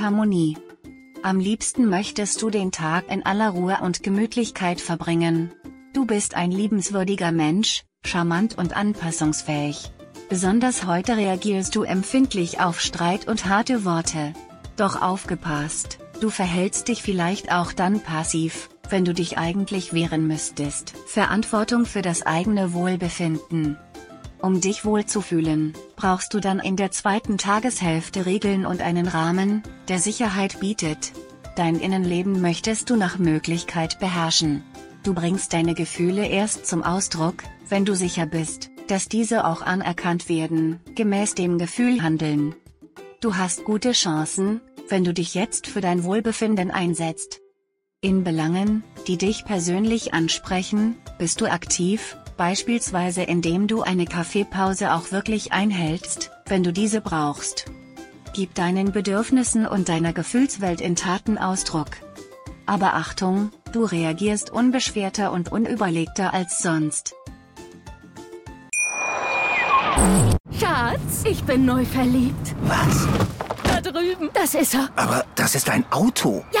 Harmonie. Am liebsten möchtest du den Tag in aller Ruhe und Gemütlichkeit verbringen. Du bist ein liebenswürdiger Mensch, charmant und anpassungsfähig. Besonders heute reagierst du empfindlich auf Streit und harte Worte. Doch aufgepasst, du verhältst dich vielleicht auch dann passiv, wenn du dich eigentlich wehren müsstest. Verantwortung für das eigene Wohlbefinden. Um dich wohlzufühlen, brauchst du dann in der zweiten Tageshälfte Regeln und einen Rahmen, der Sicherheit bietet. Dein Innenleben möchtest du nach Möglichkeit beherrschen. Du bringst deine Gefühle erst zum Ausdruck, wenn du sicher bist, dass diese auch anerkannt werden, gemäß dem Gefühl handeln. Du hast gute Chancen, wenn du dich jetzt für dein Wohlbefinden einsetzt. In Belangen, die dich persönlich ansprechen, bist du aktiv, beispielsweise indem du eine Kaffeepause auch wirklich einhältst, wenn du diese brauchst. Gib deinen Bedürfnissen und deiner Gefühlswelt in Taten Ausdruck. Aber Achtung, du reagierst unbeschwerter und unüberlegter als sonst. Schatz, ich bin neu verliebt. Was? Da drüben. Das ist er. Aber das ist ein Auto. Ja,